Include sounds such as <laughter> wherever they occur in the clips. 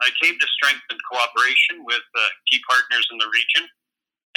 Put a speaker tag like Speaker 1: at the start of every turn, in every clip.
Speaker 1: I came to strengthen cooperation with uh, key partners in the region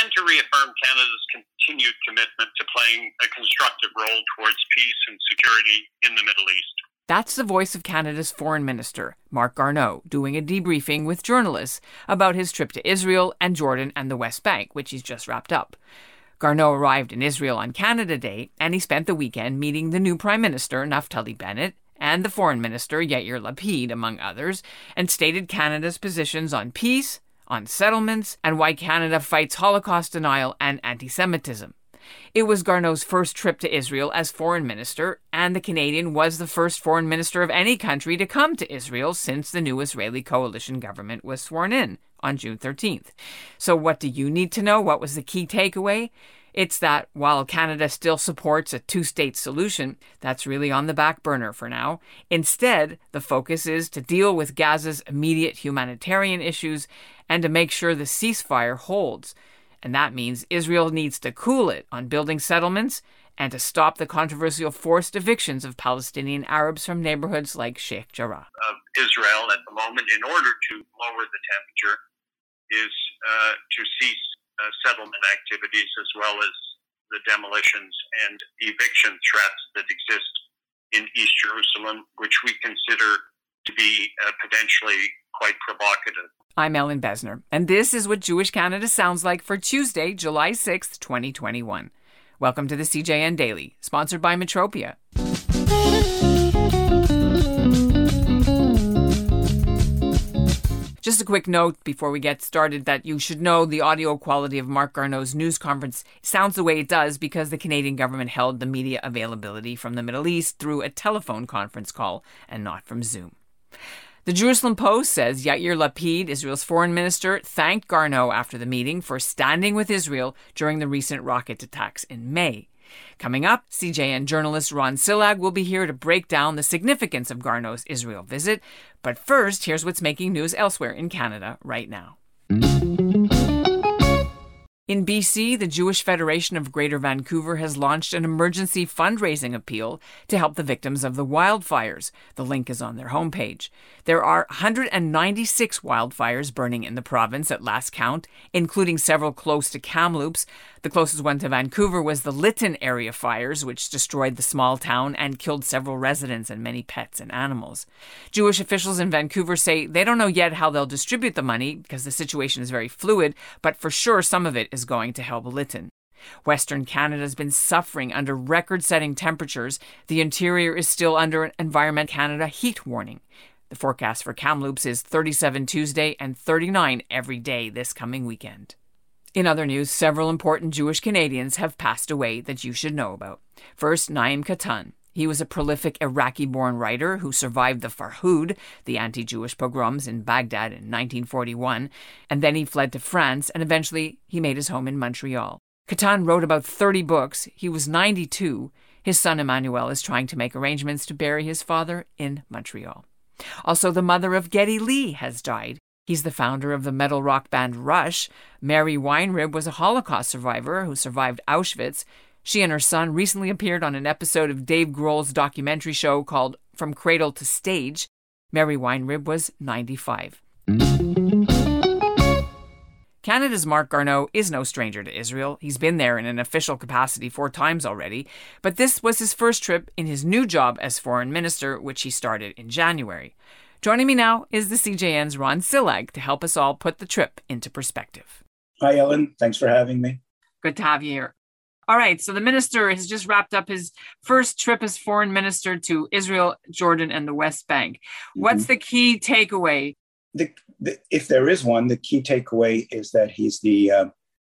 Speaker 1: and to reaffirm Canada's continued commitment to playing a constructive role towards peace and security in the Middle East.
Speaker 2: That's the voice of Canada's Foreign Minister, Marc Garneau, doing a debriefing with journalists about his trip to Israel and Jordan and the West Bank, which he's just wrapped up. Garneau arrived in Israel on Canada Day, and he spent the weekend meeting the new Prime Minister, Naftali Bennett, and the Foreign Minister, Yair Lapid, among others, and stated Canada's positions on peace, on settlements, and why Canada fights Holocaust denial and anti Semitism. It was Garneau's first trip to Israel as foreign minister, and the Canadian was the first foreign minister of any country to come to Israel since the new Israeli coalition government was sworn in on June 13th. So, what do you need to know? What was the key takeaway? It's that while Canada still supports a two state solution, that's really on the back burner for now. Instead, the focus is to deal with Gaza's immediate humanitarian issues and to make sure the ceasefire holds. And that means Israel needs to cool it on building settlements and to stop the controversial forced evictions of Palestinian Arabs from neighborhoods like Sheikh Jarrah.
Speaker 1: Of Israel at the moment, in order to lower the temperature, is uh, to cease uh, settlement activities as well as the demolitions and eviction threats that exist in East Jerusalem, which we consider to be uh, potentially quite provocative.
Speaker 2: I'm Ellin Bessner, and this is what Jewish Canada sounds like for Tuesday, July 6th, 2021. Welcome to the CJN Daily, sponsored by Metropia. Just a quick note before we get started that you should know the audio quality of Marc Garneau's news conference sounds the way it does because the Canadian government held the media availability from the Middle East through a telephone conference call and not from Zoom. The Jerusalem Post says Yair Lapid, Israel's foreign minister, thanked Garneau after the meeting for standing with Israel during the recent rocket attacks in May. Coming up, CJN journalist Ron Csillag will be here to break down the significance of Garneau's Israel visit. But first, here's what's making news elsewhere in Canada right now. In BC, the Jewish Federation of Greater Vancouver has launched an emergency fundraising appeal to help the victims of the wildfires. The link is on their homepage. There are 196 wildfires burning in the province at last count, including several close to Kamloops. The closest one to Vancouver was the Lytton area fires, which destroyed the small town and killed several residents and many pets and animals. Jewish officials in Vancouver say they don't know yet how they'll distribute the money because the situation is very fluid, but for sure some of it is going to help Lytton. Western Canada has been suffering under record setting temperatures. The interior is still under an Environment Canada heat warning. The forecast for Kamloops is 37 Tuesday and 39 every day this coming weekend. In other news, several important Jewish Canadians have passed away that you should know about. First, Naim Kattan. He was a prolific Iraqi born writer who survived the Farhud, the anti Jewish pogroms in Baghdad in 1941, and then he fled to France and eventually he made his home in Montreal. Kattan wrote about 30 books. He was 92. His son Emmanuel is trying to make arrangements to bury his father in Montreal. Also, the mother of Geddy Lee has died. He's the founder of the metal rock band Rush. Mary Weinrib was a Holocaust survivor who survived Auschwitz. She and her son recently appeared on an episode of Dave Grohl's documentary show called From Cradle to Stage. Mary Weinrib was 95. Canada's Marc Garneau is no stranger to Israel. He's been there in an official capacity four times already, but this was his first trip in his new job as foreign minister, which he started in January. Joining me now is the CJN's Ron Csillag to help us all put the trip into perspective.
Speaker 3: Hi, Ellin. Thanks for having me.
Speaker 2: Good to have you here. All right, so the minister has just wrapped up his first trip as foreign minister to Israel, Jordan, and the West Bank. What's mm-hmm. the key takeaway?
Speaker 3: The, the, if there is one, the key takeaway is that he's the uh,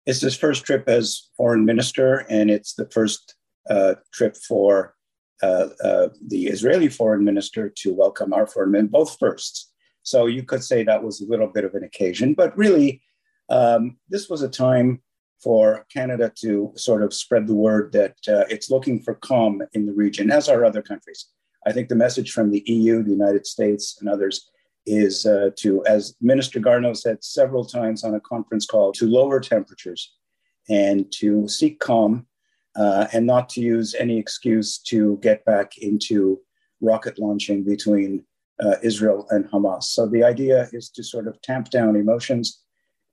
Speaker 3: it's his first trip as foreign minister, and it's the first uh, trip for uh, uh, the Israeli foreign minister to welcome our foreign minister, both firsts. So you could say that was a little bit of an occasion, but really, um, this was a time for Canada to sort of spread the word that uh, it's looking for calm in the region, as are other countries. I think the message from the EU, the United States, and others is uh, to, as Minister Garneau said several times on a conference call, to lower temperatures and to seek calm uh, and not to use any excuse to get back into rocket launching between uh, Israel and Hamas. So the idea is to sort of tamp down emotions.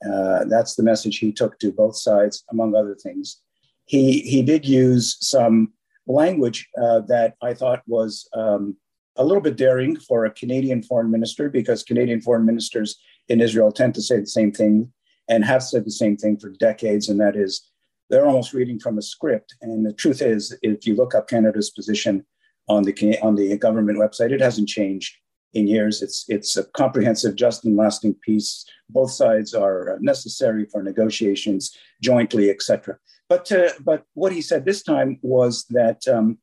Speaker 3: Uh, that's the message he took to both sides, among other things. He, he did use some language uh, that I thought was um, a little bit daring for a Canadian foreign minister, because Canadian foreign ministers in Israel tend to say the same thing and have said the same thing for decades, and that is they're almost reading from a script. And the truth is, if you look up Canada's position on the on the government website, it hasn't changed in years. It's it's a comprehensive, just and lasting peace. Both sides are necessary for negotiations jointly, etc. But uh, but what he said this time was that um,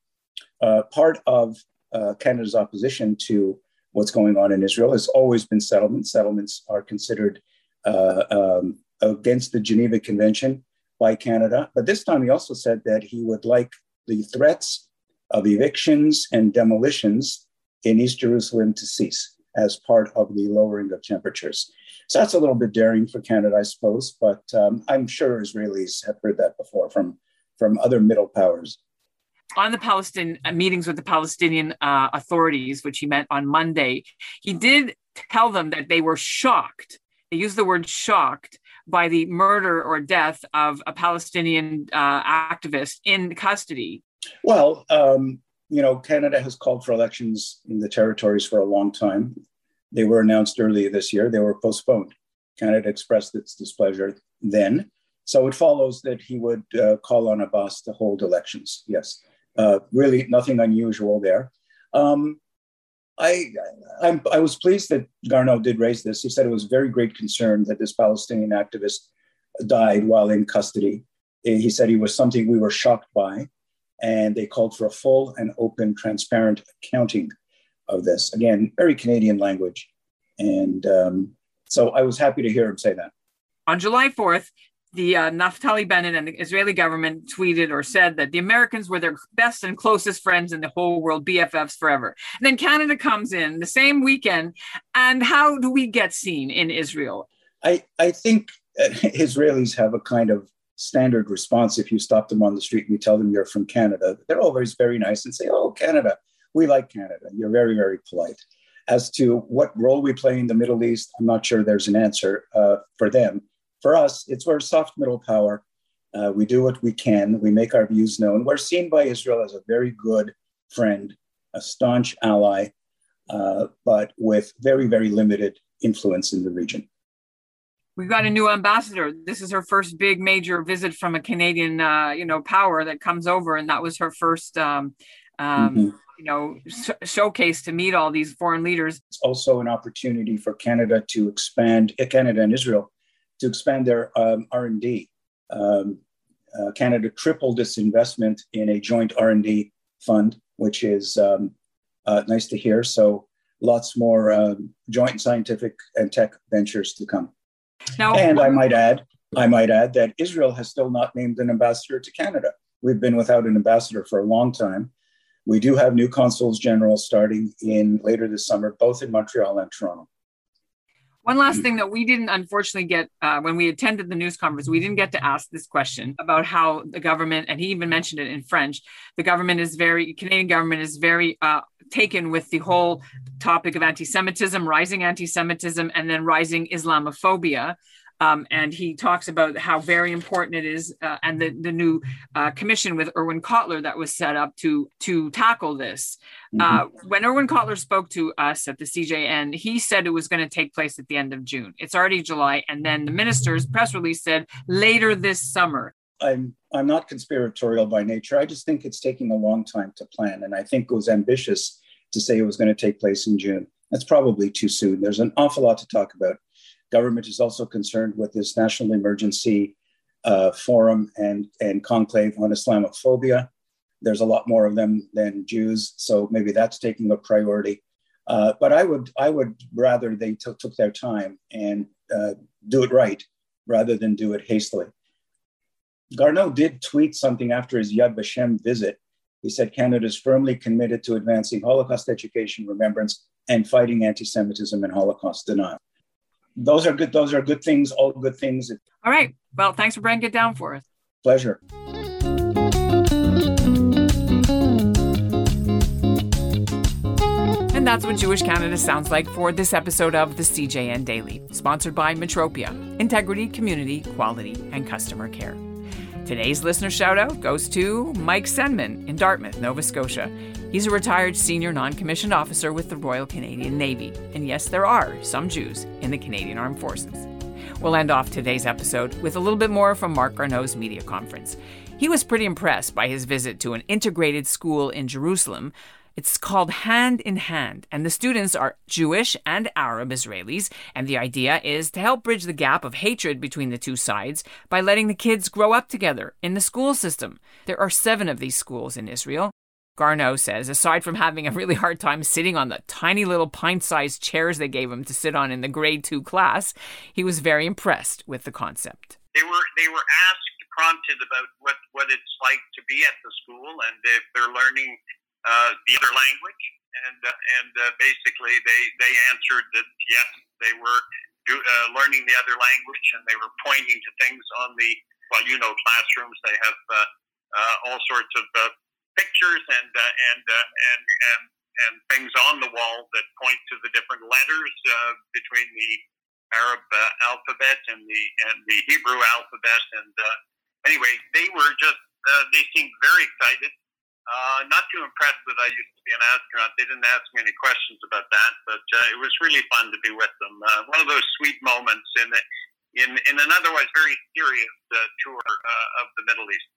Speaker 3: uh, part of uh, Canada's opposition to what's going on in Israel has always been settlements. Settlements are considered uh, um, against the Geneva Convention by Canada. But this time he also said that he would like the threats of evictions and demolitions in East Jerusalem to cease as part of the lowering of temperatures. So that's a little bit daring for Canada, I suppose, but um, I'm sure Israelis have heard that before from, from other middle powers.
Speaker 2: On the Palestinian uh, meetings with the Palestinian uh, authorities, which he met on Monday, he did tell them that they were shocked. They used the word shocked by the murder or death of a Palestinian uh, activist in custody.
Speaker 3: Well, um, you know, Canada has called for elections in the territories for a long time. They were announced earlier this year, they were postponed. Canada expressed its displeasure then. So it follows that he would uh, call on Abbas to hold elections. Yes, uh, really nothing unusual there. Um, I, I, I was pleased that Garneau did raise this. He said it was very great concern that this Palestinian activist died while in custody. He said he was something we were shocked by and they called for a full and open, transparent accounting of this. Again, very Canadian language. And um, so I was happy to hear him say that.
Speaker 2: On July 4th, the uh, Naftali Bennett and the Israeli government tweeted or said that the Americans were their best and closest friends in the whole world, BFFs forever. And then Canada comes in the same weekend. And how do we get seen in Israel?
Speaker 3: I, I think uh, <laughs> Israelis have a kind of standard response if you stop them on the street and you tell them you're from Canada. They're always very nice and say, Oh, Canada, we like Canada. You're very, very polite. As to what role we play in the Middle East, I'm not sure there's an answer uh, for them. For us, it's we're soft middle power. Uh, we do what we can. We make our views known. We're seen by Israel as a very good friend, a staunch ally, uh, but with very, very limited influence in the region.
Speaker 2: We've got a new ambassador. This is her first big major visit from a Canadian, uh, you know, power that comes over, and that was her first, um, um, mm-hmm. you know, sh- showcase to meet all these foreign leaders.
Speaker 3: It's also an opportunity for Canada to expand, uh, Canada and Israel, to expand their um, R and D. Um, uh, Canada tripled its investment in a joint R and D fund, which is um, uh, nice to hear. So, lots more um, joint scientific and tech ventures to come. Now, and I might add, I might add that Israel has still not named an ambassador to Canada. We've been without an ambassador for a long time. We do have new consuls general starting in later this summer, both in Montreal and Toronto.
Speaker 2: One last thing that we didn't unfortunately get uh, when we attended the news conference, we didn't get to ask this question about how the government, and he even mentioned it in French, the government is very, Canadian government is very uh, taken with the whole topic of anti Semitism, rising anti Semitism, and then rising Islamophobia. Um, and he talks about how very important it is, uh, and the, the new uh, commission with Irwin Cotler that was set up to to tackle this. Mm-hmm. Uh, when Irwin Cotler spoke to us at the CJN, he said it was going to take place at the end of June. It's already July, and then the minister's press release said later this summer.
Speaker 3: I'm I'm not conspiratorial by nature. I just think it's taking a long time to plan, and I think it was ambitious to say it was going to take place in June. That's probably too soon. There's an awful lot to talk about. Government is also concerned with this national emergency uh, forum and, and conclave on Islamophobia. There's a lot more of them than Jews, so maybe that's taking a priority. Uh, but I would I would rather they t- took their time and uh, do it right rather than do it hastily. Garneau did tweet something after his Yad Vashem visit he said Canada is firmly committed to advancing Holocaust education, remembrance, and fighting anti-Semitism and Holocaust denial. Those are good. Those are good things. All good things.
Speaker 2: All right. Well, thanks for bringing it down for us.
Speaker 3: Pleasure.
Speaker 2: And that's what Jewish Canada sounds like for this episode of the CJN Daily, sponsored by Metropia Integrity, Community, Quality, and Customer Care. Today's listener shout out goes to Mike Senman in Dartmouth, Nova Scotia. He's a retired senior non commissioned officer with the Royal Canadian Navy. And yes, there are some Jews in the Canadian Armed Forces. We'll end off today's episode with a little bit more from Marc Garneau's media conference. He was pretty impressed by his visit to an integrated school in Jerusalem it's called Hand in Hand, and the students are Jewish and Arab Israelis, and the idea is to help bridge the gap of hatred between the two sides by letting the kids grow up together in the school system. There are seven of these schools in Israel. Garneau says, aside from having a really hard time sitting on the tiny little pint sized chairs they gave him to sit on in the grade two class, he was very impressed with the concept.
Speaker 1: They were, they were asked, prompted about what, what it's like to be at the school and if they're learning uh, the other language, and uh, and uh, basically they they answered that yes, they were do, uh, learning the other language, and they were pointing to things on the well, you know, classrooms. They have uh, uh, all sorts of uh, pictures and uh, and uh, and and and things on the wall that point to the different letters uh, between the Arab uh, alphabet and the and the Hebrew alphabet. And uh, anyway, they were just uh, they seemed very excited. Uh, not too impressed that I used to be an astronaut. They didn't ask me any questions about that, but uh, it was really fun to be with them. Uh, one of those sweet moments in the, in, in an otherwise very serious uh, tour uh, of the Middle East.